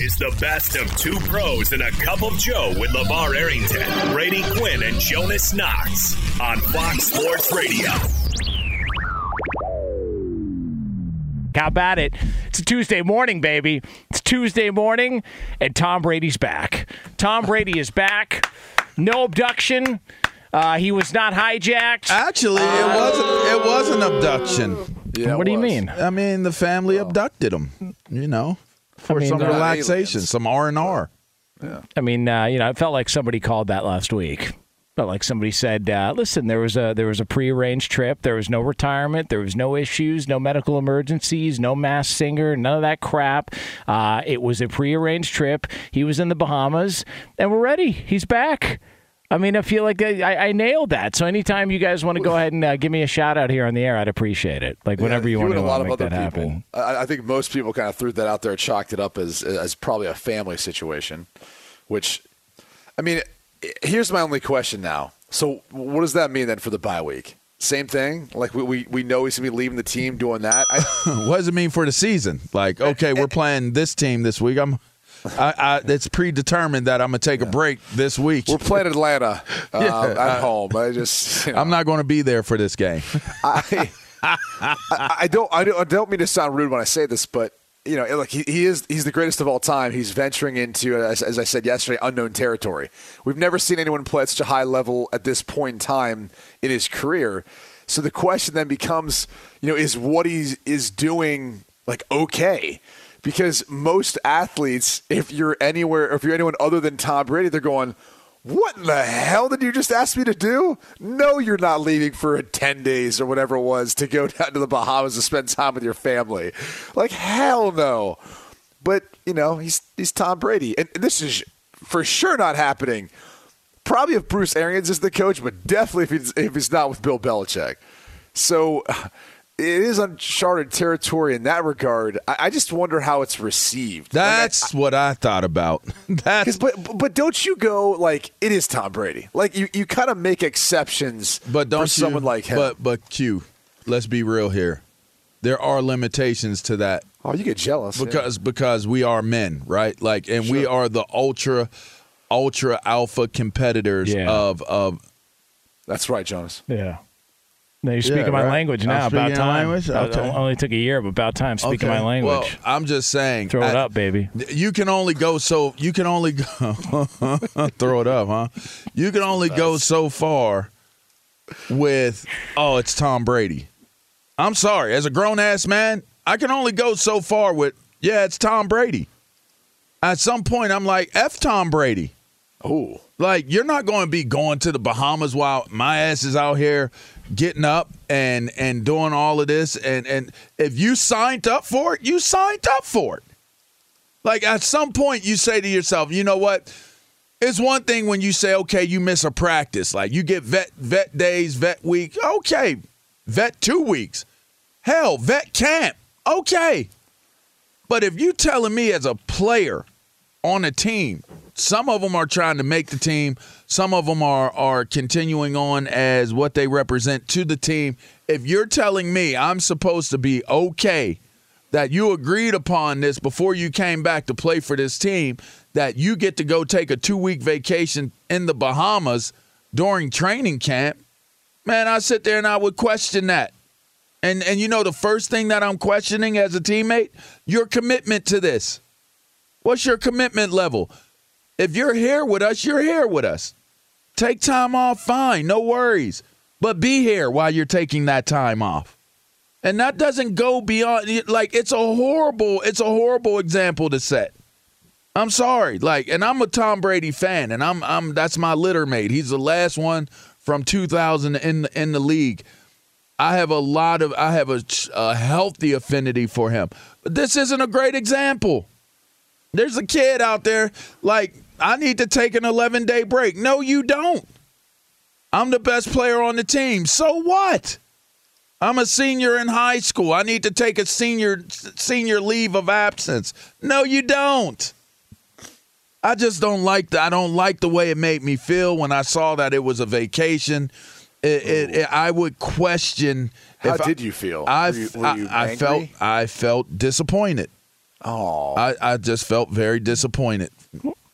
This is the best of two pros and a cup of Joe with LaVar Arrington, Brady Quinn, and Jonas Knox on Fox Sports Radio. How about it? It's a Tuesday morning, baby. It's Tuesday morning, and Tom Brady's back. Tom Brady is back. No abduction. Uh, he was not hijacked. Actually, it wasn't. It was an abduction. Yeah, what do you mean? I mean, the family abducted him. You know, for mean, some relaxation, aliens. some R and R. Yeah. I mean, uh, you know, it felt like somebody called that last week. Felt like somebody said, uh, "Listen, there was a there was a prearranged trip. There was no retirement. There was no issues, no medical emergencies, no Masked Singer, none of that crap. Uh, it was a prearranged trip. He was in the Bahamas, and we're ready. He's back." I mean, I feel like I, I nailed that. So anytime you guys want to go ahead and uh, give me a shout out here on the air, I'd appreciate it. Like whenever you, want to a lot of make other that people. happen. I, I think most people kind of threw that out there, chalked it up as as probably a family situation. Which, I mean, here's my only question now. So, what does that mean then for the bye week? Same thing. Like we we, we know he's gonna be leaving the team doing that. I, what does it mean for the season? Like, okay, we're playing this team this week. I'm. I, I, it's predetermined that I'm gonna take a break this week. we're playing Atlanta um, Yeah. at home. I just you know, I'm not going to be there for this game. I, I, I don't I don't I don't mean to sound rude when I say this, but you know, look, he, he is he's the greatest of all time. He's venturing into, as, as I said yesterday, unknown territory. We've never seen anyone play at such a high level at this point in time in his career. So the question then becomes, you know, is what he is doing like okay? Because most athletes, if you're anywhere, if you're anyone other than Tom Brady, they're going, what in the hell did you just ask me to do? No, you're not leaving for 10 days or whatever it was to go down to the Bahamas to spend time with your family. Like, hell no. But, you know, he's, he's Tom Brady. And this is for sure not happening. Probably if Bruce Arians is the coach, but definitely if he's, if he's not with Bill Belichick. So it is uncharted territory in that regard. I, I just wonder how it's received. Like, I- That's what I thought about. That's 'Cause- but but don't you go like it is Tom Brady? Like you, you kind of make exceptions, but don't for you, someone like him. But but Q, let's be real here. There are limitations to that oh, you get jealous yeah. because because we are men, right? Like, and we are the ultra ultra alpha competitors Yeah. of of. that's right, Jonas. Yeah. No, you're speaking Yeah, my right. language I'm now. About speaking time. language? Uh, Okay. Only took a year, but about time. Speaking my language. Well, I'm just saying. Throw it up, baby. You can only go so. You can only go. throw it up, huh? You can only go so far with. Oh, it's Tom Brady. I'm sorry. As a grown ass man, I can only go so far with. Yeah, it's Tom Brady. At some point, I'm like, f Tom Brady. Oh, Like you're not going to be going to the Bahamas while my ass is out here getting up and and doing all of this and and if you signed up for it, you signed up for it. Like at some point, you say to yourself, you know what? It's one thing when you say, okay, you miss a practice. Like you get vet vet days, vet week. Okay. Vet two weeks. Hell, vet camp. Okay. But if you telling me as a player on a team, some of them are trying to make the team, some of them are are continuing on as what they represent to the team. If you're telling me I'm supposed to be okay that you agreed upon this before you came back to play for this team, that you get to go take a two week vacation in the Bahamas during training camp, man, I sit there and I would question that. And and you know the first thing that I'm questioning as a teammate, your commitment to this. What's your commitment level? If you're here with us, you're here with us. Take time off, fine, no worries. But be here while you're taking that time off. And that doesn't go beyond like it's a horrible, it's a horrible example to set. I'm sorry. Like, and I'm a Tom Brady fan, and I'm I'm that's my litter mate. He's the last one from 2000 in in the league. I have a lot of I have a, a healthy affinity for him. But this isn't a great example. There's a kid out there like I need to take an 11 day break. No, you don't. I'm the best player on the team. So what? I'm a senior in high school. I need to take a senior senior leave of absence. No, you don't. I just don't like the, I don't like the way it made me feel when I saw that it was a vacation. It, it, it, I would question. How did I, you feel? I, Were you- were you I, I felt? I felt disappointed. Oh, I, I just felt very disappointed.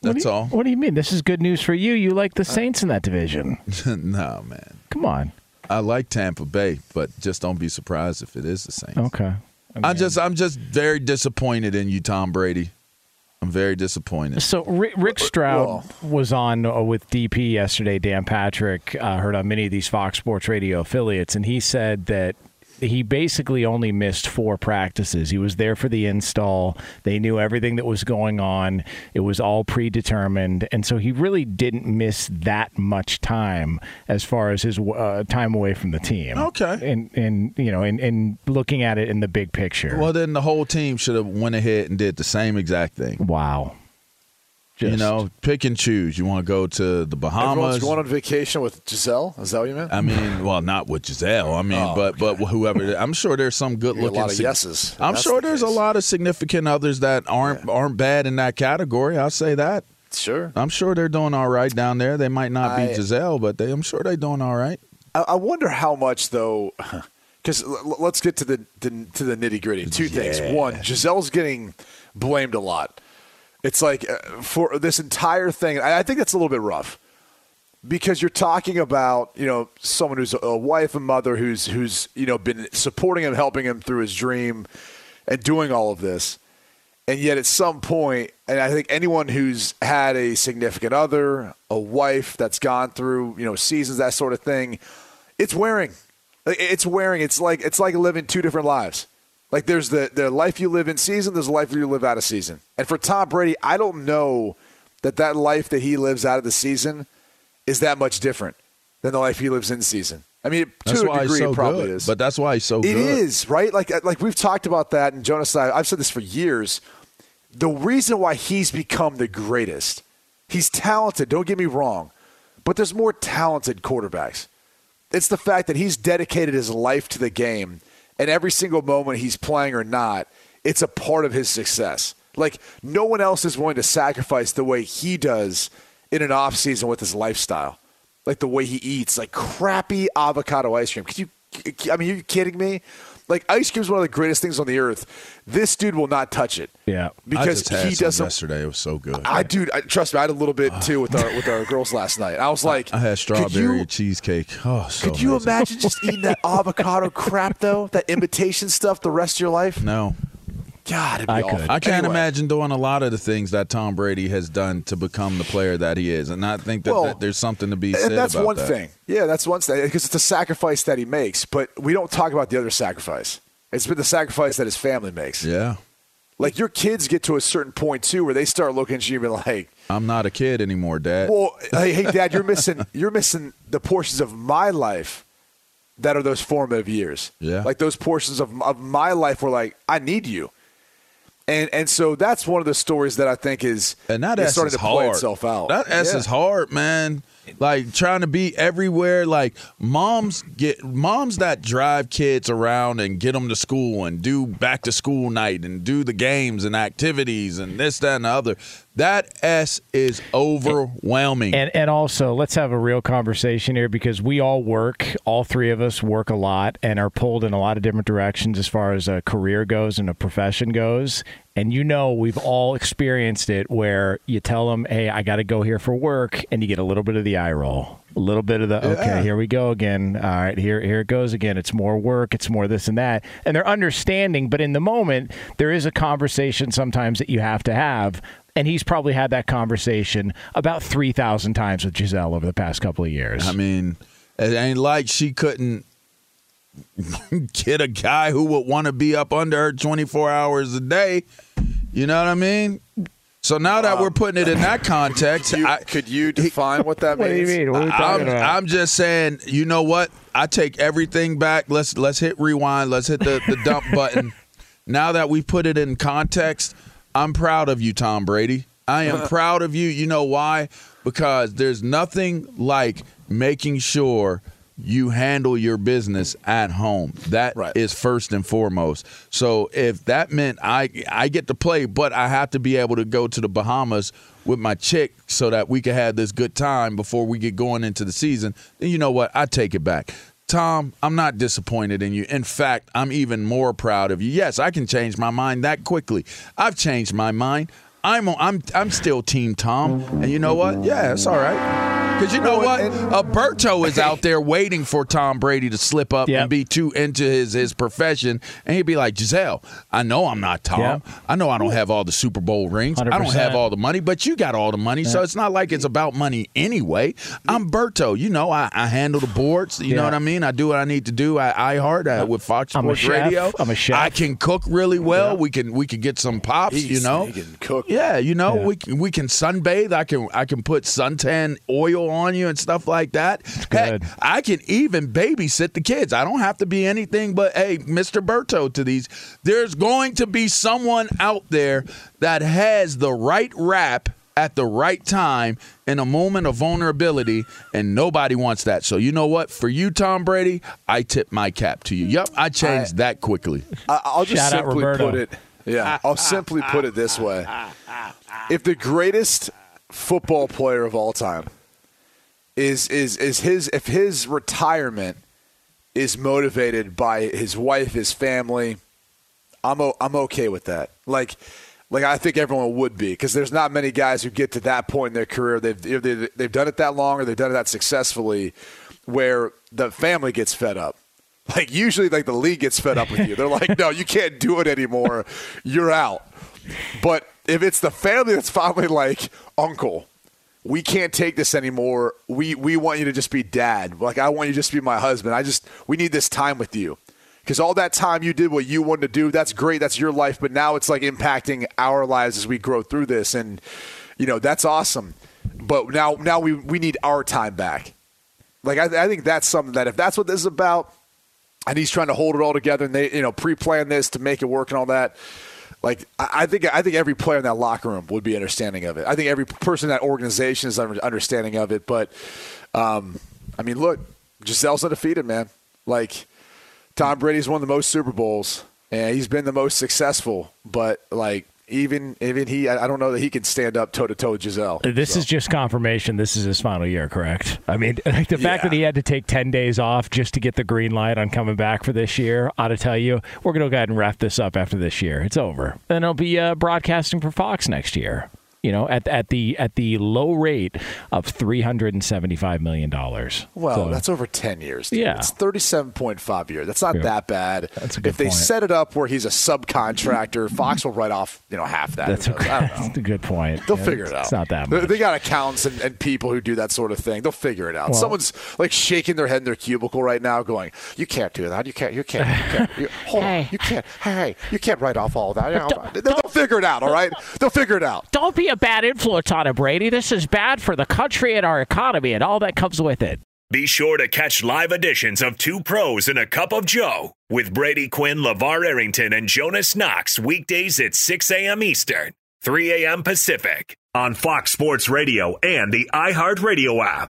What That's do you, all. What do you mean? This is good news for you. You like the Saints in that division. no, man. Come on. I like Tampa Bay, but just don't be surprised if it is the Saints. Okay. i'm just I'm just very disappointed in you, Tom Brady. I'm very disappointed. So Rick, Rick Stroud was on uh, with DP yesterday. Dan Patrick uh, heard on many of these Fox Sports Radio affiliates, and he said that he basically only missed four practices. He was there for the install. They knew everything that was going on. It was all predetermined, and so he really didn't miss that much time as far as his uh, time away from the team. Okay. and and you know, and, and looking at it in the big picture. Well, then the whole team should have went ahead and did the same exact thing. Wow. You know, pick and choose. You want to go to the Bahamas? everyone's Bahamas? going on vacation with Gisele. Is that what you meant? I mean, well, not with Gisele. I mean, Oh, but but whoever. I'm sure there's some good Maybe a looking. lot of yeses. I'm That's sure the there's a lot of significant others that aren't aren't bad in that category. I'll say that. Sure. I'm sure they're doing all right down there. They might not I- be Gisele, but they, I'm sure they're doing all right. I, I wonder how much though, because l- let's get to the, the to the nitty gritty. Two things. One, Gisele's getting blamed a lot. It's like uh, for this entire thing. I, think that's a little bit rough because you're talking about you know someone who's a, a wife and mother who's who's you know been supporting him, helping him through his dream, and doing all of this. And yet, at some point, and I think anyone who's had a significant other, a wife that's gone through, you know, seasons, that sort of thing, it's wearing. It's wearing. It's like it's like living two different lives. Like there's the the life you live in season, there's the life you live out of season. And for Tom Brady, I don't know that that life that he lives out of the season is that much different than the life he lives in season. I mean, to That's a why degree, so it probably good. is. But that's why he's so It good. is right. Like uh, like we've talked about that, and Jonas and I, I've said this for years. The reason why he's become the greatest, he's talented. Don't get me wrong, but there's more talented quarterbacks. It's the fact that he's dedicated his life to the game, and every single moment he's playing or not, it's a part of his success. Like no one else is willing to sacrifice the way he does in an off season with his lifestyle, like the way he eats, like crappy avocado ice cream. Could you? I mean, are you kidding me? Like ice cream is one of the greatest things on the earth. This dude will not touch it. Yeah. I because just had he doesn't. yesterday. It was so good. I dude, I, trust me, I had a little bit too with our with our girls last night. I was like, I had strawberry you- cheesecake. Oh, so could you amazing. imagine just eating that avocado crap though, that imitation stuff, the rest of your life? No, God, it'd be I awful. could. I can't Anyway, imagine doing a lot of the things that Tom Brady has done to become the player that he is, and I think that, Well, that there's something to be said about that. And that's about one that. thing. Yeah, that's one thing because it's a sacrifice that he makes, but we don't talk about the other sacrifice. It's been the sacrifice that his family makes. Yeah, Like your kids get to a certain point too, where they start looking at you and be like, I'm not a kid anymore, Dad. "Well, hey, hey, Dad, you're missing you're missing the portions of my life that are those formative years. Yeah. like those portions of of my life were like I need you." And and so that's one of the stories that I think is And that is starting to play hard. itself out. That S Yeah. is hard, man. Like trying to be everywhere. Like moms get moms that drive kids around and get them to school and do back to school night and do the games and activities and this, that, and the other. That S is overwhelming. And and also, let's have a real conversation here because we all work. All three of us work a lot and are pulled in a lot of different directions as far as a career goes and a profession goes. And you know, we've all experienced it where you tell them, "Hey, I got to go here for work," and you get a little bit of the eye roll, a little bit of the, "Okay, here we go again. All right, here here it goes again. It's more work. It's more this and that." And they're understanding, but in the moment, there is a conversation sometimes that you have to have and he's probably had that conversation about 3,000 times with Gisele over the past couple of years. I mean, it ain't like she couldn't get a guy who would want to be up under her 24 hours a day. You know what I mean? So now that we're putting it in that context, You- I, could you define what that what do you means? mean? What are we I'm, about? I'm just saying, you know what? I take everything back. Let's let's hit rewind. Let's hit the, the dump button. Now that we put it in context, I'm proud of you, Tom Brady. I am proud of you. You know why? Because there's nothing like making sure you handle your business at home. That is Right. first and foremost. So if that meant I I get to play, but I have to be able to go to the Bahamas with my chick so that we can have this good time before we get going into the season, then you know what? I take it back. Tom, I'm not disappointed in you. In fact, I'm even more proud of you. Yes, I can change my mind that quickly. I've changed my mind. I'm I'm I'm still Team Tom, and you know what? Yeah, it's all right. Because you know what? Alberto is out there waiting for Tom Brady to slip up Yep. and be too into his his profession, and he'd be like, Gisele, I know I'm not Tom. Yep. I know I don't have all the Super Bowl rings. I don't have all the money, but you got all the money, so it's not like it's about money anyway. I'm Berto. You know, I, I handle the boards. You know what I mean? I do what I need to do. I iHeart uh, with Fox I'm Sports. Radio. I'm a chef. I can cook really well. We can we can get some pops. He's- you know, cook. Yeah, you know, Yeah. we can, we can sunbathe. I can I can put suntan oil on you and stuff like that. Heck, good. I can even babysit the kids. I don't have to be anything but hey, Mr. Berto to these. There's going to be someone out there that has the right rap at the right time in a moment of vulnerability, and nobody wants that. So you know what? For you, Tom Brady, I tip my cap to you. Yep, I changed that quickly. I, I'll just Shout simply Roberto. put it. Yeah, I'll simply put it this way: if the greatest football player of all time is is is his if his retirement is motivated by his wife, his family, I'm o- I'm okay with that. Like. Like I think everyone would be, because there's not many guys who get to that point in their career. They've they've, they've done it that long, or they've done it that successfully, where the family gets fed up. Like usually, like the league gets fed up with you. They're like, no, you can't do it anymore. You're out. But if it's the family that's finally like, uncle, we can't take this anymore. We we want you to just be dad. Like I want you just to just be my husband. I just we need this time with you. Because all that time you did what you wanted to do, that's great. That's your life. But now it's like impacting our lives as we grow through this, and you know that's awesome. But now now we we need our time back. Like I, I think that's something that if that's what this is about, and he's trying to hold it all together and they you know pre-plan this to make it work and all that like I think I think every player in that locker room would be understanding of it. I think every person in that organization is understanding of it. But um, I mean, look, Gisele's undefeated, man. Like Tom Brady's won the most Super Bowls and he's been the most successful. But like even even he, I don't know that he can stand up toe to toe Gisele. This is just confirmation. This is his final year, correct? I mean, like the fact Yeah. that he had to take 10 days off just to get the green light on coming back for this year ought to tell you we're going to go ahead and wrap this up after this year. It's over. Then he'll be uh, broadcasting for Fox next year. You know, at at the at the low rate of three hundred and seventy five million dollars. Well, that's over 10 years. dude. Yeah. It's 37.5 years. That's not Yeah. that bad. That's a good if they point. set it up where he's a subcontractor, Fox will write off, you know, half that. that's a, I that's a good point. They'll Yeah, figure it out. It's not that They- much. They got accountants and, and people who do that sort of thing. They'll figure it out. Well- Someone's like shaking their head in their cubicle right now, going, "You can't do that. You can't. You can't. You can't. You, hold on. Hey. You can't. Hey, hey, you can't write off all that. You know, Don't- they'll, they'll figure it out. All right. They'll figure it out. Don't be a bad influence on him, Brady. This is bad for the country and our economy and all that comes with it. Be sure to catch live editions of Two Pros and a Cup of Joe with Brady Quinn, LaVar Arrington, and Jonas Knox weekdays at 6 a.m. Eastern, 3 a.m. Pacific on Fox Sports Radio and the iHeartRadio app.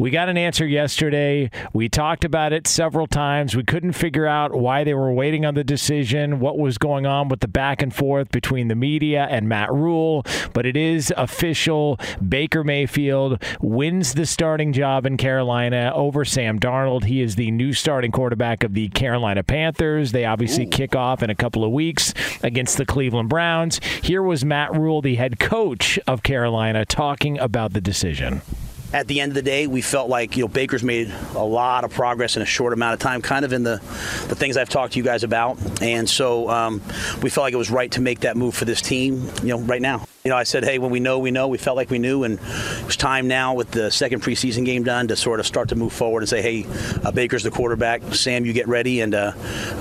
We got an answer yesterday. We talked about it several times. We couldn't figure out why they were waiting on the decision, what was going on with the back and forth between the media and Matt Rhule, But it is official. Baker Mayfield wins the starting job in Carolina over Sam Darnold. He is the new starting quarterback of the Carolina Panthers. They obviously Ooh. kick off in a couple of weeks against the Cleveland Browns. Here was Matt Rhule, the head coach of Carolina, talking about the decision at the end of the day, we felt like you know Baker's made a lot of progress in a short amount of time, kind of in the the things I've talked to you guys about, and so um, we felt like it was right to make that move for this team, you know, right now. You know, I said, hey, when we know, we know. We felt like we knew, and it was time now with the second preseason game done to sort of start to move forward and say, hey, uh, Baker's the quarterback. Sam, you get ready, and uh,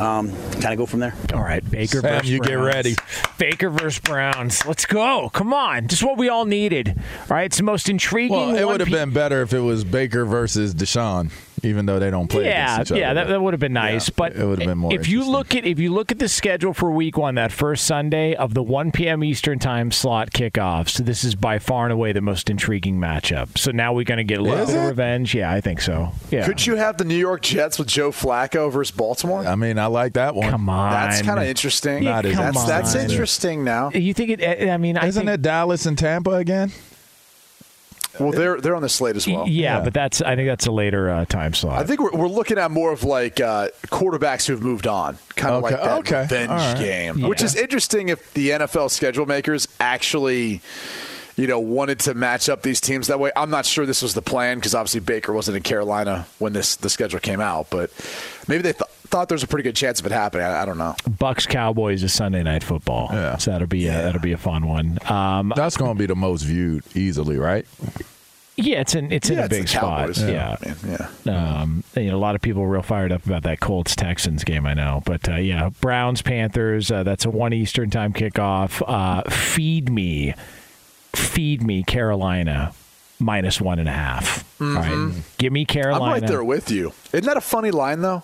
um, kind of go from there. All right, Baker. Sam, you Browns. get ready. Baker versus Browns. Let's go. Come on, just what we all needed. All right, it's the most intriguing. Well, it would have pe- been better if it was Baker versus Deshaun even though they don't play. Yeah, yeah, that, that would have been nice. Yeah, but it would have been more. If you look at if you look at the schedule for Week One, that first Sunday of the 1 p.m. Eastern Time slot kickoff, so this is by far and away the most intriguing matchup. So now we're going to get a little bit of revenge. Yeah, I think so. Yeah. Could you have the New York Jets with Joe Flacco versus Baltimore? I mean, I like that one. Come on, that's kind of interesting. Yeah, that's on. that's interesting. Now you think it? I mean, isn't I think, it Dallas and Tampa again? Well, they're they're on the slate as well. Yeah, yeah. but that's I think that's a later uh, time slot. I think we're, we're looking at more of like uh, quarterbacks who've moved on, kind of okay. like that okay. revenge right. game, yeah. which is interesting. If the NFL schedule makers actually you know, wanted to match up these teams that way. I'm not sure this was the plan because obviously Baker wasn't in Carolina when this the schedule came out, but maybe they th- thought there's a pretty good chance of it happening. I, I, don't know. Bucks Cowboys is Sunday night football, yeah. so that'll be yeah. a, that'll be a fun one. Um, That's going to be the most viewed easily, right? Yeah, it's in it's yeah, in a big spot. Yeah, yeah. yeah. Um, you know, a lot of people are real fired up about that Colts Texans game. I know, but uh, yeah, Browns Panthers. Uh, that's a one Eastern time kickoff. Uh, feed me, feed me, Carolina minus one and a half. Mm-hmm. Right, give me Carolina. I'm right there with you. Isn't that a funny line though?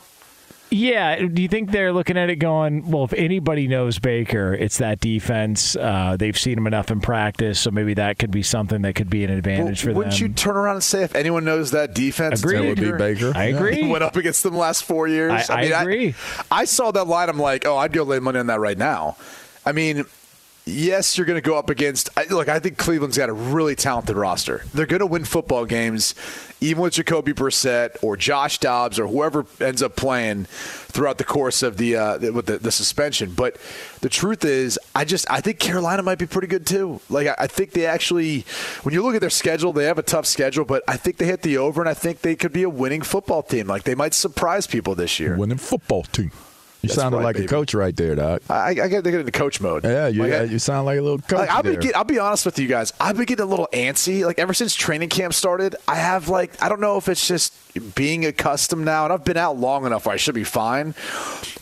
Yeah. Do you think they're looking at it going, well, if anybody knows Baker, it's that defense. Uh, they've seen him enough in practice, so maybe that could be something that could be an advantage well, for wouldn't them. Wouldn't you turn around and say if anyone knows that defense, agree. it would be Baker? I agree. He went up against them last four years. I, I, mean, I agree. I, I saw that line. I'm like, oh, I'd go lay money on that right now. I mean, yes, you're going to go up against. Look, I think Cleveland's got a really talented roster. They're going to win football games, even with Jacoby Brissett or Josh Dobbs or whoever ends up playing throughout the course of the uh, with the, the, suspension. But the truth is, I just I think Carolina might be pretty good too. Like I, I think they actually, when you look at their schedule, they have a tough schedule, but I think they hit the over, and I think they could be a winning football team. Like they might surprise people this year. Winning football team. You That's sounded right, like baby. a coach right there, Doc. I, I get to get into coach mode. Yeah, you, Like, I- you sound like a little coach. Like, I'll be get, I'll be honest with you guys. I've been getting a little antsy. Like ever since training camp started, I have like I don't know if it's just being accustomed now, and I've been out long enough where I should be fine.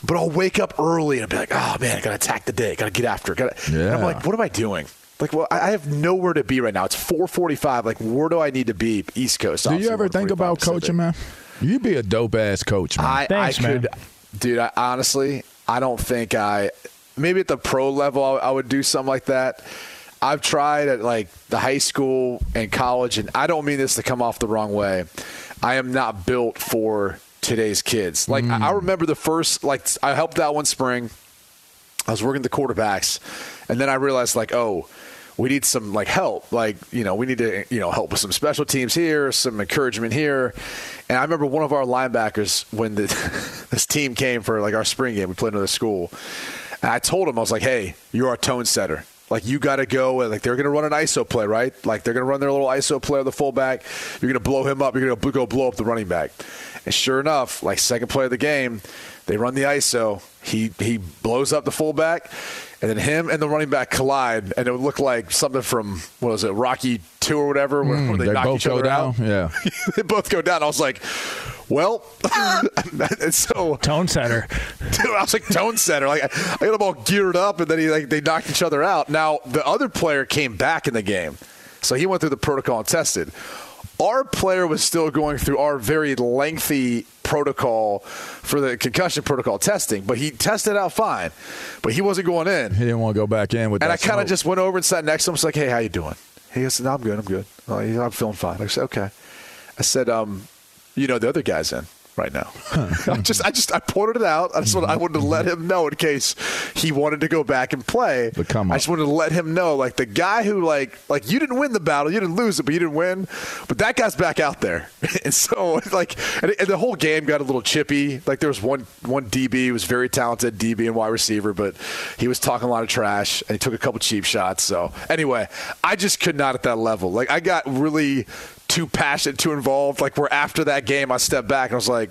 But I'll wake up early and be like, oh man, I gotta attack the day, gotta get after, it. gotta. And I'm like, what am I doing? Like, well, I I have nowhere to be right now. It's 4:45. Like, where do I need to be? East Coast. Do you ever think about Pacific. coaching, man? You'd be a dope ass coach, man. I, Thanks, I could, man. Dude. I, honestly, I don't think I. Maybe at the pro level, I, I would do something like that. I've tried at like the high school and college, and I don't mean this to come off the wrong way. I am not built for today's kids. Like I I mm. remember the first, like I helped out one spring. I was working the quarterbacks, and then I realized like, oh, we need some like help. Like you know, we need to you know help with some special teams here, some encouragement here. And I remember one of our linebackers when the this team came for like our spring game, we played another school. And I told him I was like, hey, you're our tone setter. Like you got to go. and, Like they're going to run an ISO play, right? Like they're going to run their little ISO play of the fullback. You're going to blow him up. You're going to go blow up the running back. And sure enough, like second play of the game, they run the ISO. He he blows up the fullback, and then him and the running back collide, and it would look like something from what was it, Rocky Two or whatever, where, where they, they knock both each go other down. out. Yeah. they both go down. I was like, well, and so Tone setter. Dude, I was like tone setter. Like I, I got them all geared up, and then he like they knocked each other out. Now the other player came back in the game, so he went through the protocol and tested. Our player was still going through our very lengthy protocol for the concussion protocol testing, but he tested out fine. But he wasn't going in, He didn't want to go back in with and I kind of just went over and sat next to him. I was like, "Hey, how you doing?" He goes, "No, I'm good. I'm good. Oh, I'm feeling fine." I said, "Okay." I said, um, you know, the other guy's in right now. I just, I just, I pointed it out. I just, wanted, I wanted to let him know in case he wanted to go back and play. But come I just wanted to let him know, like the guy who, like, like you didn't win the battle, you didn't lose it, but you didn't win. But that guy's back out there, and so like, and, and the whole game got a little chippy. Like there was one, one DB who was very talented DB and wide receiver, but he was talking a lot of trash and he took a couple cheap shots. So anyway, I just could not at that level. Like I got really too passionate, too involved. Like where after that game, I stepped back and I was like,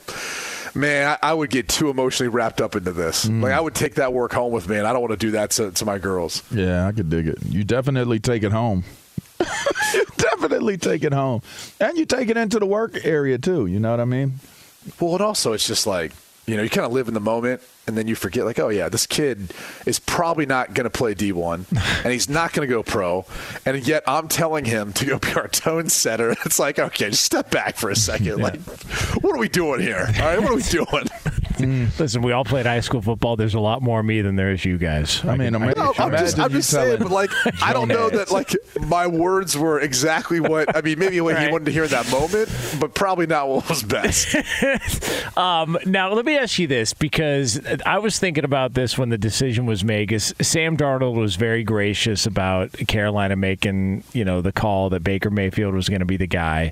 man, I, I would get too emotionally wrapped up into this. Mm. Like I would take that work home with me, and I don't want to do that to, to my girls. Yeah, I could dig it. You definitely take it home. definitely take it home, and you take it into the work area too. You know what I mean? Well, and also it's just like you know you kind of live in the moment, and then you forget like, oh yeah, this kid is probably not going to play D one, and he's not going to go pro, and yet I'm telling him to go be our tone setter. It's like, okay, just step back for a second. Like, what are we doing here? All right, what are we doing? Listen, we all played high school football. There's a lot more me than there is you guys. I mean, can- imagine- No, I'm just, I'm just saying, but like, I don't know that like my words were exactly what I mean. Maybe what he wanted to hear in that moment, but probably not what was best. Um, now, let me ask you this because I was thinking about this when the decision was made. Is Sam Darnold was very gracious about Carolina making you know the call that Baker Mayfield was going to be the guy,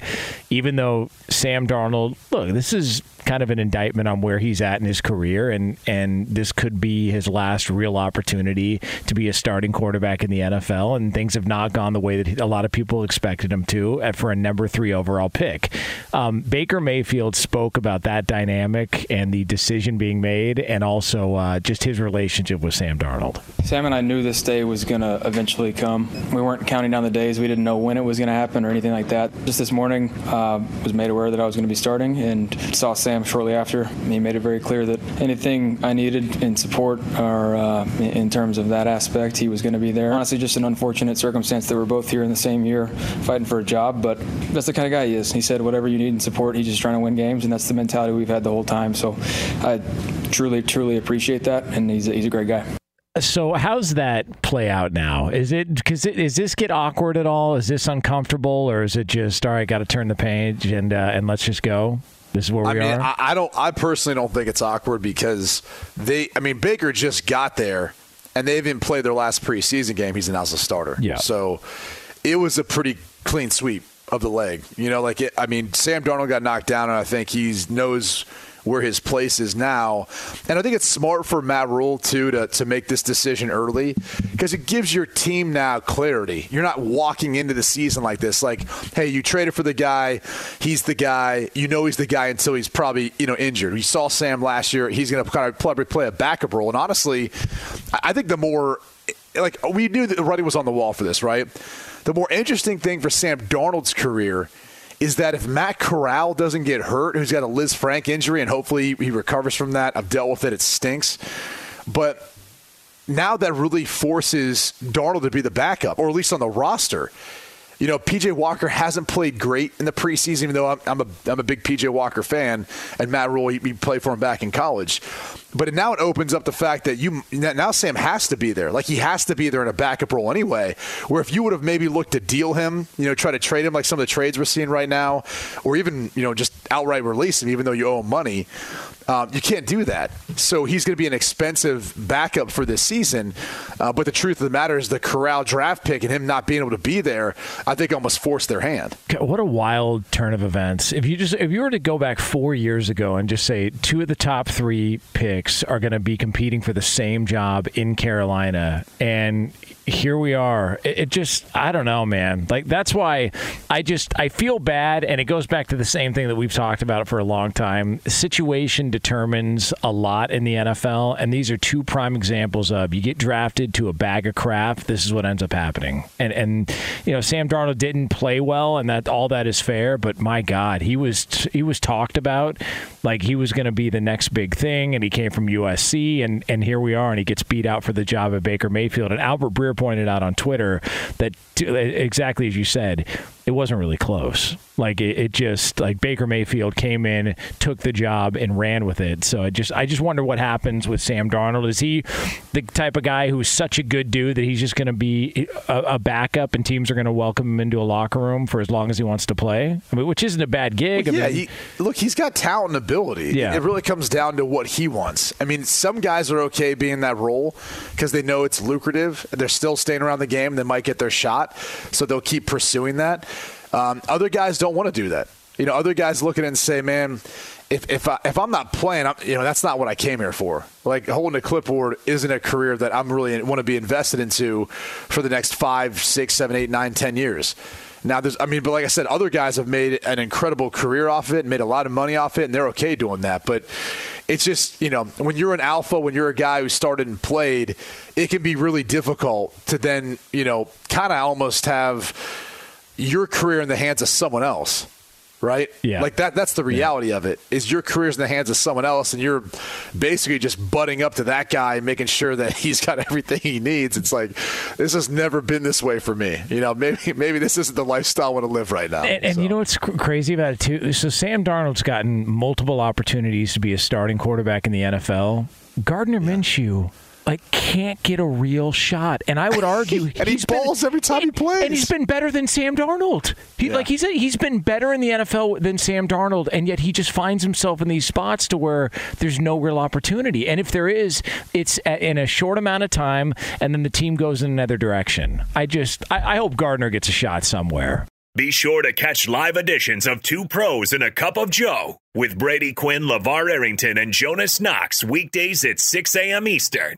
even though Sam Darnold. Look, this is kind of an indictment on where he's at in his career, and and this could be his last real opportunity to be a starting quarterback in the NFL. And things have not gone the way that a lot of people expected him to uh, for a number three overall pick. Um, Baker Mayfield spoke about that dynamic and the decision being made, and also uh, just his relationship with Sam Darnold. Sam and I knew this day was going to eventually come. We weren't counting down the days. We didn't know when it was going to happen or anything like that. Just this morning, uh, was made aware that I was going to be starting and saw Sam shortly after. He made it very clear that anything I needed in support or uh, in- terms of that aspect, he was going to be there. Honestly, just an unfortunate circumstance that we're both here in the same year fighting for a job, but that's the kind of guy he is. He said, whatever you need in support, he's just trying to win games, and that's the mentality we've had the whole time. So I truly, truly appreciate that, and he's a, he's a great guy. So how's that play out now? Is it because is this get awkward at all? Is this uncomfortable, or is it just all right? Got to turn the page and uh, and let's just go. This is where I mean, are. I, I don't. I personally don't think it's awkward because they. I mean, Baker just got there, and they even played their last preseason game. He's announced a starter. Yeah. So it was a pretty clean sweep of the leg. You know, like it, I mean, Sam Darnold got knocked down, and I think he knows where his place is now. And I think it's smart for Matt Rhule too to to make this decision early because it gives your team now clarity. You're not walking into the season like this, like, hey, you traded for the guy, he's the guy. You know he's the guy until he's probably you know injured. We saw Sam last year; he's going to kind of probably play a backup role. And honestly, I think the more like we knew that the writing was on the wall for this, right? The more interesting thing for Sam Darnold's career is that if Matt Corral doesn't get hurt, who's got a Lisfranc injury, and hopefully he recovers from that, I've dealt with it, it stinks. But now that really forces Darnold to be the backup, or at least on the roster. You know, PJ Walker hasn't played great in the preseason, even though I'm, I'm a I'm a big PJ Walker fan, and Matt Rhule he, he played for him back in college. But now it opens up the fact that you now Sam has to be there, like he has to be there in a backup role anyway. Where if you would have maybe looked to deal him, you know, try to trade him like some of the trades we're seeing right now, or even you know just outright release him, even though you owe him money. Um, you can't do that. So he's going to be an expensive backup for this season. Uh, but the truth of the matter is the Corral draft pick and him not being able to be there, I think almost forced their hand. What a wild turn of events! If you just if you were to go back four years ago and just say two of the top three picks are going to be competing for the same job in Carolina, and here we are. It, it just I don't know, man. Like that's why I just I feel bad, and it goes back to the same thing that we've talked about for a long time. Situation determines a lot in the NFL, and these are two prime examples of you get drafted to a bag of crap. This is what ends up happening, and and you know Sam Darnold didn't play well, and that all that is fair. But my God, he was he was talked about like he was going to be the next big thing, and he came from USC, and and here we are, and he gets beat out for the job at Baker Mayfield. And Albert Breer pointed out on Twitter that exactly as you said it wasn't really close. Like it, it, just like Baker Mayfield came in, took the job, and ran with it. So I just I just wonder what happens with Sam Darnold. Is he the type of guy who's such a good dude that he's just going to be a, a, backup and teams are going to welcome him into a locker room for as long as he wants to play? I mean, which isn't a bad gig. Well, yeah, I mean, he, look, he's got talent and ability. Yeah. it really comes down to what he wants. I mean, some guys are okay being that role because they know it's lucrative. They're still staying around the game. They might get their shot, so they'll keep pursuing that. Um, other guys don't want to do that. You know, other guys look at it and say, "Man, if if I, if I'm not playing, I'm, you know, that's not what I came here for. Like holding a clipboard isn't a career that I'm really want to be invested into for the next five, six, seven, eight, nine, ten years." Now, there's, I mean, but like I said, other guys have made an incredible career off of it, made a lot of money off it, and they're okay doing that. But it's just, you know, when you're an alpha, when you're a guy who started and played, it can be really difficult to then, you know, kind of almost have your career in the hands of someone else right? Yeah. Like that that's the reality yeah. of it. Is your career's in the hands of someone else and you're basically just butting up to that guy making sure that he's got everything he needs. It's like this has never been this way for me. You know, maybe maybe this isn't the lifestyle I want to live right now. And, and so. you know what's crazy about it too? So Sam Darnold's gotten multiple opportunities to be a starting quarterback in the NFL. Gardner yeah. Minshew like can't get a real shot. And I would argue and he balls been, every time he plays. And he's been better than Sam Darnold. He yeah. like he's a, he's been better in the NFL than Sam Darnold, and yet he just finds himself in these spots to where there's no real opportunity. And if there is, it's in a short amount of time, and then the team goes in another direction. I just I, I hope Gardner gets a shot somewhere. Be sure to catch live editions of Two Pros and a Cup of Joe with Brady Quinn, LaVar Arrington, and Jonas Knox weekdays at 6 a.m. Eastern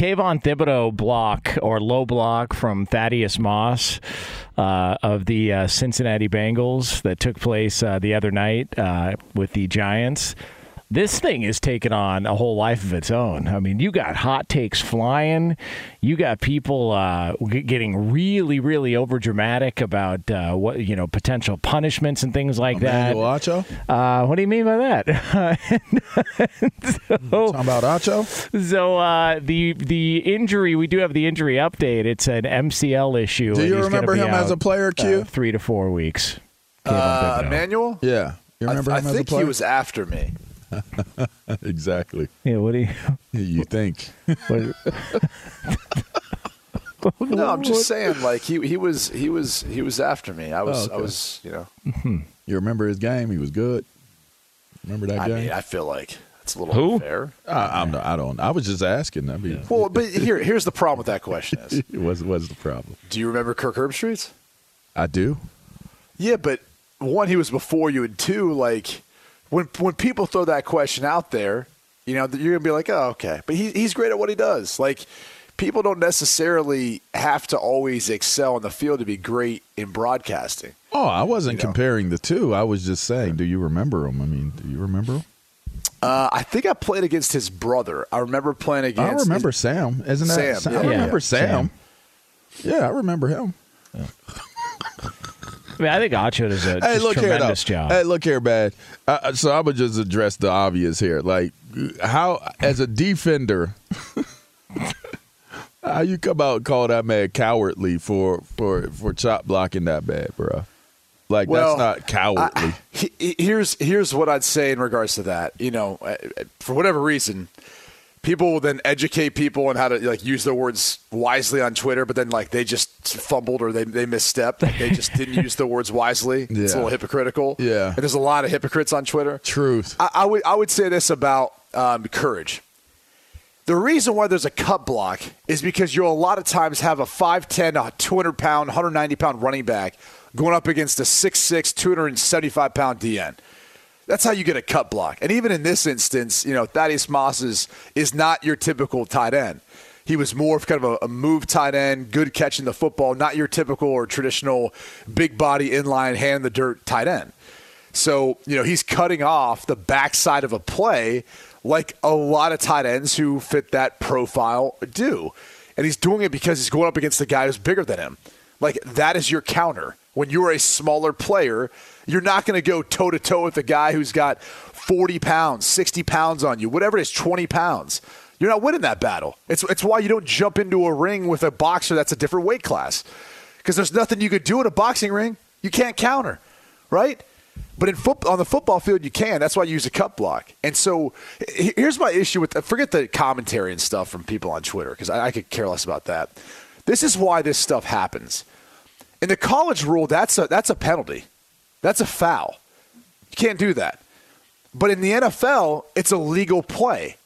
Kayvon Thibodeaux block or low block from Thaddeus Moss uh, of the uh, Cincinnati Bengals that took place uh, the other night uh, with the Giants. This thing is taking on a whole life of its own. I mean, you got hot takes flying. You got people uh, getting really, really over dramatic about uh, what you know potential punishments and things like Emmanuel that. Acho? Uh, what do you mean by that? so, Talking about Acho? so uh, the the injury we do have the injury update. It's an MCL issue. Do you remember be him as a player, Q? uh, three to four weeks. Kayvon Uh, Emmanuel? Yeah. You I, remember I him as a think he was after me. exactly. Yeah, what do you? You think? What, No, I'm just saying, like he he was he was he was after me. I was Oh, okay. I was you know. Mm-hmm. You remember his game? He was good. Remember that I game? mean, I feel like it's a little Who? unfair. I, I'm not, I don't. I was just asking. I mean, Well, but here here's the problem with that question is: what's what's the problem? Do you remember Kirk Herbstreit's? I do. Yeah, but one, he was before you, and two, like when when people throw that question out there, you know, you're gonna be like, oh, okay. But he, he's great at what he does. Like people don't necessarily have to always excel in the field to be great in broadcasting. Oh, I wasn't You know. comparing the two. I was just saying, do you remember him? I mean, do you remember him? Uh, I think I played against his brother. I remember playing against. I remember Sam. Isn't that? Sam, I yeah. remember Yeah, Sam. Yeah, I remember him. I mean, I think Acho does a Hey, just look here, though. tremendous job. Hey, look here, man. Uh, so I would just address the obvious here. Like, how as a defender, how you come out and call that man cowardly for for for chop blocking that bad, bro? Like Well, that's not cowardly. I- he- he- here's here's what I'd say in regards to that. You know, uh, for whatever reason, people will then educate people on how to like use their words wisely on Twitter, but then like they just fumbled or they they misstepped. Like, they just didn't use the words wisely. It's a little hypocritical. Yeah. and there's a lot of hypocrites on Twitter. Truth. I, I would I would say this about um, courage. The reason why there's a cut block is because you'll a lot of times have a 5'10, a 200 pound, 190 pound running back going up against a 6'6, 275 pound DN. That's how you get a cut block. And even in this instance, you know, Thaddeus Moss is, is not your typical tight end. He was more of kind of a, a move tight end, good catching the football, not your typical or traditional big body inline hand the dirt tight end. So, you know, he's cutting off the backside of a play like a lot of tight ends who fit that profile do. And he's doing it because he's going up against the guy who's bigger than him. Like, that is your counter. When you're a smaller player, you're not going to go toe to toe with a guy who's got 40 pounds, 60 pounds on you, whatever it is, 20 pounds. You're not winning that battle. It's, it's why you don't jump into a ring with a boxer that's a different weight class. Because there's nothing you could do in a boxing ring. You can't counter, right? But in foot, on the football field, you can. That's why you use a cut block. And so here's my issue with forget the commentary and stuff from people on Twitter because I, I could care less about that. This is why this stuff happens. In the college rule, that's a that's a penalty. That's a foul. You can't do that. But in the NFL, it's a legal play.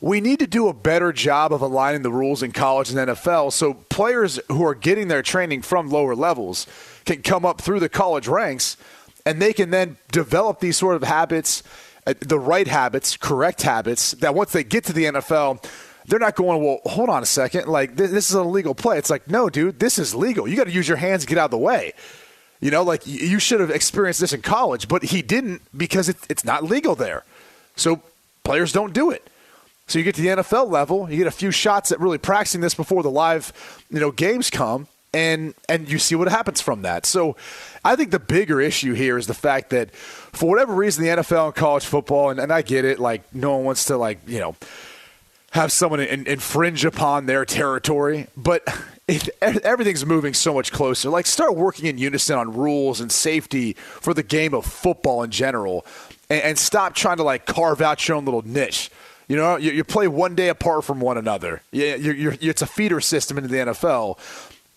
We need to do a better job of aligning the rules in college and NFL so players who are getting their training from lower levels can come up through the college ranks and they can then develop these sort of habits, uh, the right habits, correct habits, that once they get to the NFL, they're not going, well, hold on a second. Like, this, this is an illegal play. It's like, no, dude, this is legal. You got to use your hands to get out of the way. You know, like you should have experienced this in college, but he didn't because it, it's not legal there. So players don't do it. So you get to the NFL level, you get a few shots at really practicing this before the live, you know, games come, and and you see what happens from that. So I think the bigger issue here is the fact that for whatever reason the NFL and college football, and, and I get it, like no one wants to like, you know, have someone in, infringe upon their territory, but it, everything's moving so much closer. Like, start working in unison on rules and safety for the game of football in general, and, and stop trying to like carve out your own little niche. You know, you, you play one day apart from one another. Yeah, you're, you're, it's a feeder system into the NFL.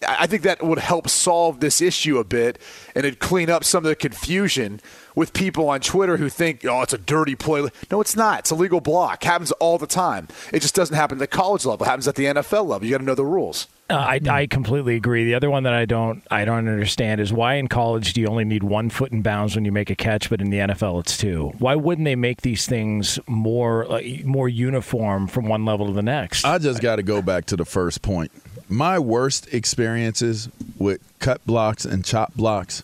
I I think that would help solve this issue a bit, and it'd clean up some of the confusion with people on Twitter who think, "Oh, it's a dirty play." No, it's not. It's a legal block. Happens all the time. It just doesn't happen at the college level. It happens at the NFL level. You got to know the rules. Uh, I, I completely agree. The other one that I don't I don't understand is why in college do you only need one foot in bounds when you make a catch, but in the NFL it's two? Why wouldn't they make these things more like, more uniform from one level to the next? I just got to go back to the first point. My worst experiences with cut blocks and chop blocks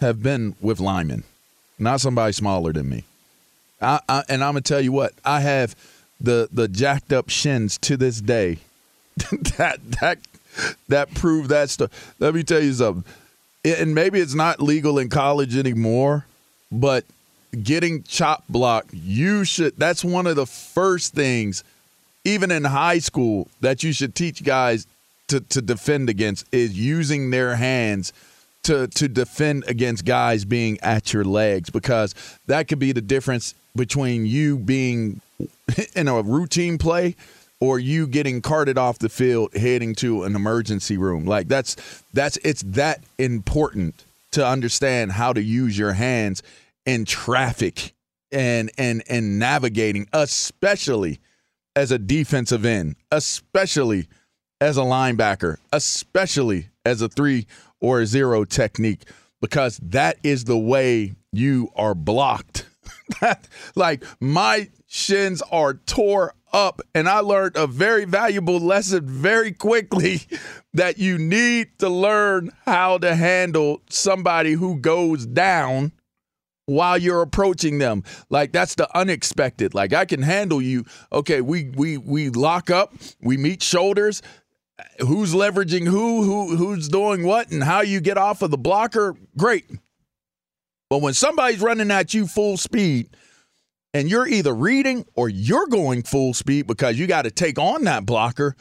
have been with linemen, not somebody smaller than me. I, I, and I'm gonna tell you what I have the the jacked up shins to this day. that that that prove that stuff. Let me tell you something. And maybe it's not legal in college anymore, but getting chop block, you should. That's one of the first things, even in high school, that you should teach guys to to defend against is using their hands to to defend against guys being at your legs because that could be the difference between you being in a routine play or you getting carted off the field heading to an emergency room. Like that's that's it's that important to understand how to use your hands in traffic and and and navigating especially as a defensive end especially as a linebacker especially as a 3 or a 0 technique because that is the way you are blocked. Like my shins are tore up and i learned a very valuable lesson very quickly that you need to learn how to handle somebody who goes down while you're approaching them. Like that's the unexpected. Like i can handle you. Okay we we we lock up we meet shoulders who's leveraging who who who's doing what and how you get off of the blocker great but when somebody's running at you full speed and you're either reading or you're going full speed because you got to take on that blocker,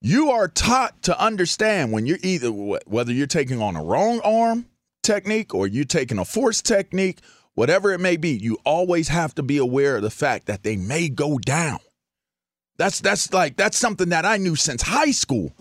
you are taught to understand when you're either whether you're taking on a wrong arm technique or you're taking a force technique, whatever it may be, you always have to be aware of the fact that they may go down. That's that's like that's something that I knew since high school.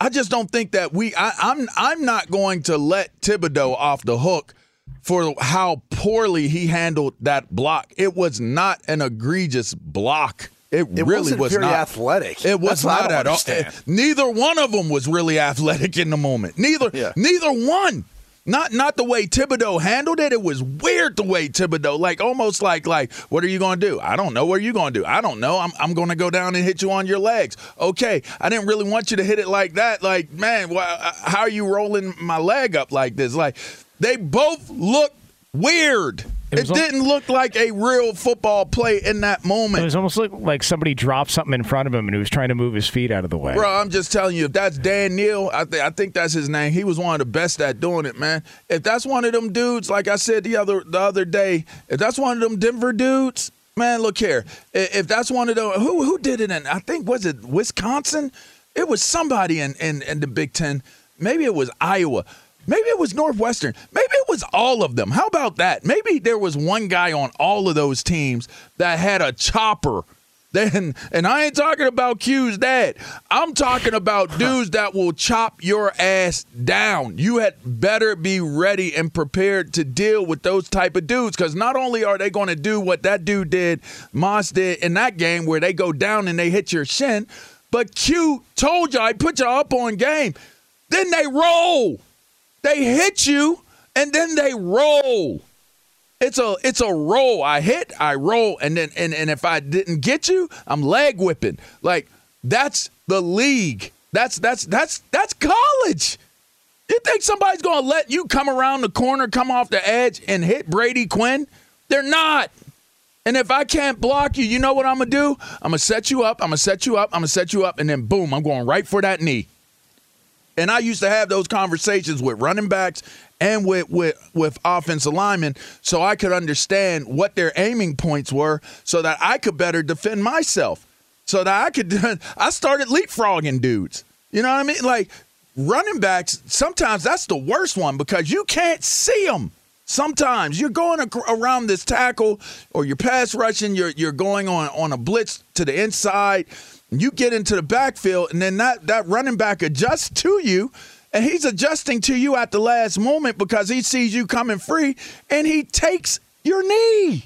I just don't think that we I, I'm I'm not going to let Thibodeaux off the hook for how poorly he handled that block. It was not an egregious block. It, It really was not athletic. It was That's not at all. Neither one of them was really athletic in the moment. Neither. Yeah. Neither one. Not not the way Thibodeaux handled it. It was weird the way Thibodeaux, like almost like like, what are you to do? I don't know. What are you to do? I don't know. I'm I'm to go down and hit you on your legs. Okay. I didn't really want you to hit it like that. Like man, why, uh, how are you rolling my leg up like this? Like they both look weird. It It, didn't look like a real football play in that moment. It was almost like, like somebody dropped something in front of him and he was trying to move his feet out of the way. Bro, I'm just telling you, if that's Dan Neil, I, th- I think that's his name. He was one of the best at doing it, man. If that's one of them dudes, like I said the other the other day, if that's one of them Denver dudes, man, look here. If that's one of them, who who did it in? I think was it Wisconsin? It was somebody in in, in the Big Ten. maybe it was Iowa. Maybe it was Northwestern. Maybe it was all of them. How about that? Maybe there was one guy on all of those teams that had a chopper. Then, and I ain't talking about Q's dad. I'm talking about dudes that will chop your ass down. You had better be ready and prepared to deal with those type of dudes because not only are they going to do what that dude did, Moss did in that game where they go down and they hit your shin, but Q told you I put you up on game. Then they roll. They hit you and then they roll. It's a it's a roll. I hit, I roll, and then and, and if I didn't get you, I'm leg whipping. Like that's the league. That's that's that's that's college. You think somebody's gonna let you come around the corner, come off the edge, and hit Brady Quinn? They're not. And if I can't block you, you know what I'm gonna do? I'm gonna set you up. I'm gonna set you up. I'm gonna set you up, and then boom, I'm going right for that knee. And I used to have those conversations with running backs and with with with offensive linemen so I could understand what their aiming points were so that I could better defend myself. So that I could I started leapfrogging dudes. You know what I mean? Like running backs, sometimes that's the worst one because you can't see them. Sometimes you're going around this tackle or you're pass rushing, you're you're going on on a blitz to the inside. You get into the backfield and then that that running back adjusts to you and he's adjusting to you at the last moment because he sees you coming free and he takes your knee.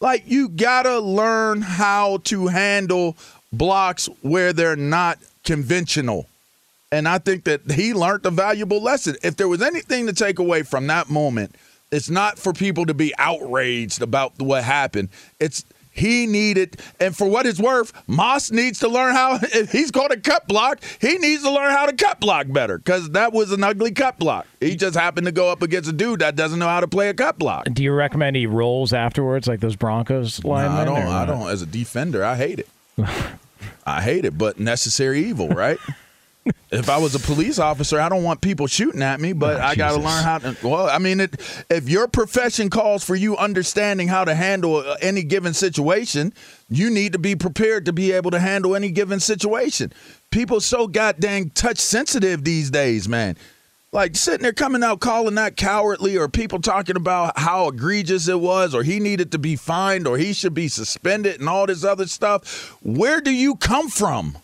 Like you gotta learn how to handle blocks where they're not conventional. And I think that he learned a valuable lesson. If there was anything to take away from that moment, it's not for people to be outraged about what happened. It's he needed, and for what it's worth, Moss needs to learn how. If he's going to cut block, he needs to learn how to cut block better because that was an ugly cut block. He just happened to go up against a dude that doesn't know how to play a cut block. Do you recommend he rolls afterwards, like those Broncos linemen? I don't. I don't. As a defender, I hate it. I hate it, but necessary evil, right? if I was a police officer, I don't want people shooting at me, but Oh, I got to learn how to. Well, I mean, it, if your profession calls for you understanding how to handle uh, any given situation, you need to be prepared to be able to handle any given situation. People so goddamn touch sensitive these days, man. Like sitting there coming out calling that cowardly, or people talking about how egregious it was, or he needed to be fined, or he should be suspended, and all this other stuff. Where do you come from?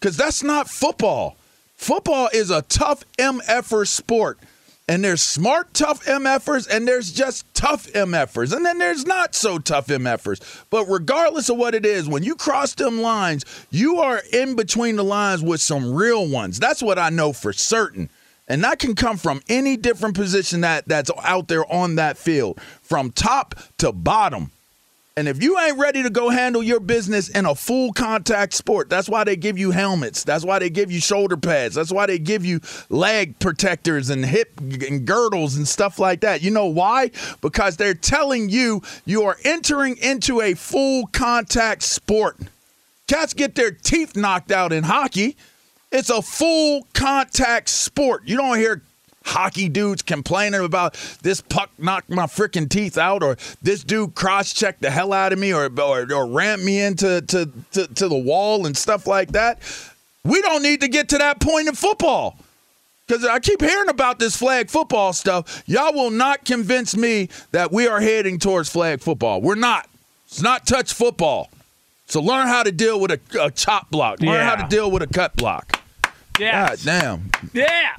Because that's not football. Football is a tough MFer sport. And there's smart, tough MFers, and there's just tough MFers. And then there's not so tough MFers. But regardless of what it is, when you cross them lines, you are in between the lines with some real ones. That's what I know for certain. And that can come from any different position that, that's out there on that field, from top to bottom. And if you ain't ready to go handle your business in a full contact sport, that's why they give you helmets. That's why they give you shoulder pads. That's why they give you leg protectors and hip and girdles and stuff like that. You know why? Because they're telling you you are entering into a full contact sport. Cats get their teeth knocked out in hockey. It's a full contact sport. You don't hear hockey dudes complaining about this puck knocked my freaking teeth out or this dude cross checked the hell out of me or, or, or rammed me into to, to, to the wall and stuff like that. We don't need to get to that point in football. Because I keep hearing about this flag football stuff. Y'all will not convince me that we are heading towards flag football. We're not. It's not touch football. So learn how to deal with a, a chop block. Learn how to deal with a cut block. Yeah. God damn. Yeah.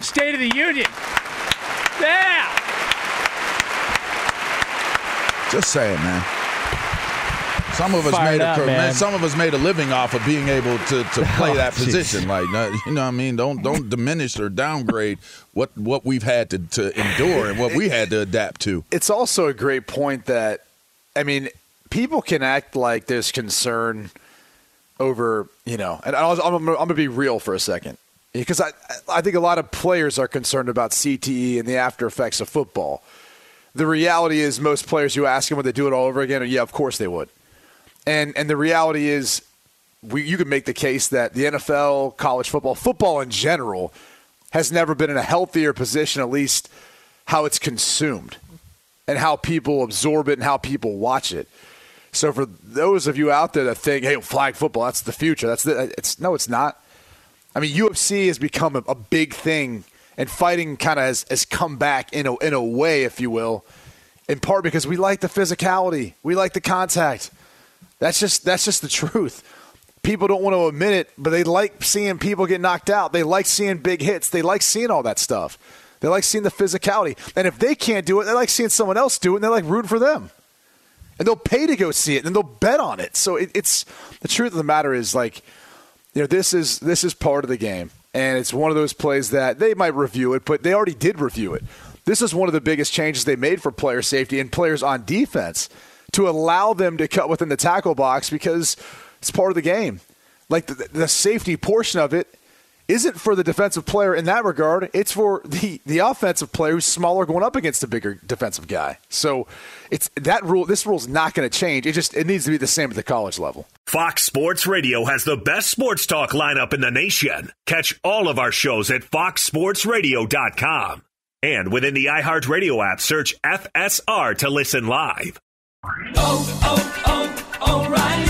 State of the Union. Yeah. Just saying, man. Some of us Fired made a up, man. man. some of us made a living off of being able to, to play Oh, that jeez. position. Like you know what I mean? Don't don't diminish or downgrade what what we've had to, to endure and what we had to adapt to. it's also a great point that I mean, people can act like there's concern over you know, and I was, I'm, I'm going to be real for a second because I I think a lot of players are concerned about CTE and the after effects of football. The reality is, most players you ask them would they do it all over again, yeah, of course they would. And and the reality is, we, you can make the case that the NFL, college football, football in general, has never been in a healthier position, at least how it's consumed and how people absorb it and how people watch it. So for those of you out there that think, "Hey, flag football, that's the future," that's the it's no, it's not. I mean, UFC has become a, a big thing, and fighting kind of has, has come back in a, in a way, if you will, in part because we like the physicality, we like the contact. That's just that's just the truth. People don't want to admit it, but they like seeing people get knocked out. They like seeing big hits. They like seeing all that stuff. They like seeing the physicality. And if they can't do it, they like seeing someone else do it, and they like rooting for them. And they'll pay to go see it, and they'll bet on it. So it, it's the truth of the matter is like, you know, this is this is part of the game, and it's one of those plays that they might review it, but they already did review it. This is one of the biggest changes they made for player safety and players on defense to allow them to cut within the tackle box because it's part of the game. Like the, the safety portion of it isn't for the defensive player in that regard. It's for the, the offensive player who's smaller going up against a bigger defensive guy. So it's that rule. This rule is not going to change. It just it needs to be the same at the college level. Fox Sports Radio has the best sports talk lineup in the nation. Catch all of our shows at foxsportsradio.com. And within the iHeartRadio app, search FSR to listen live. Oh, oh, oh, O'Reilly.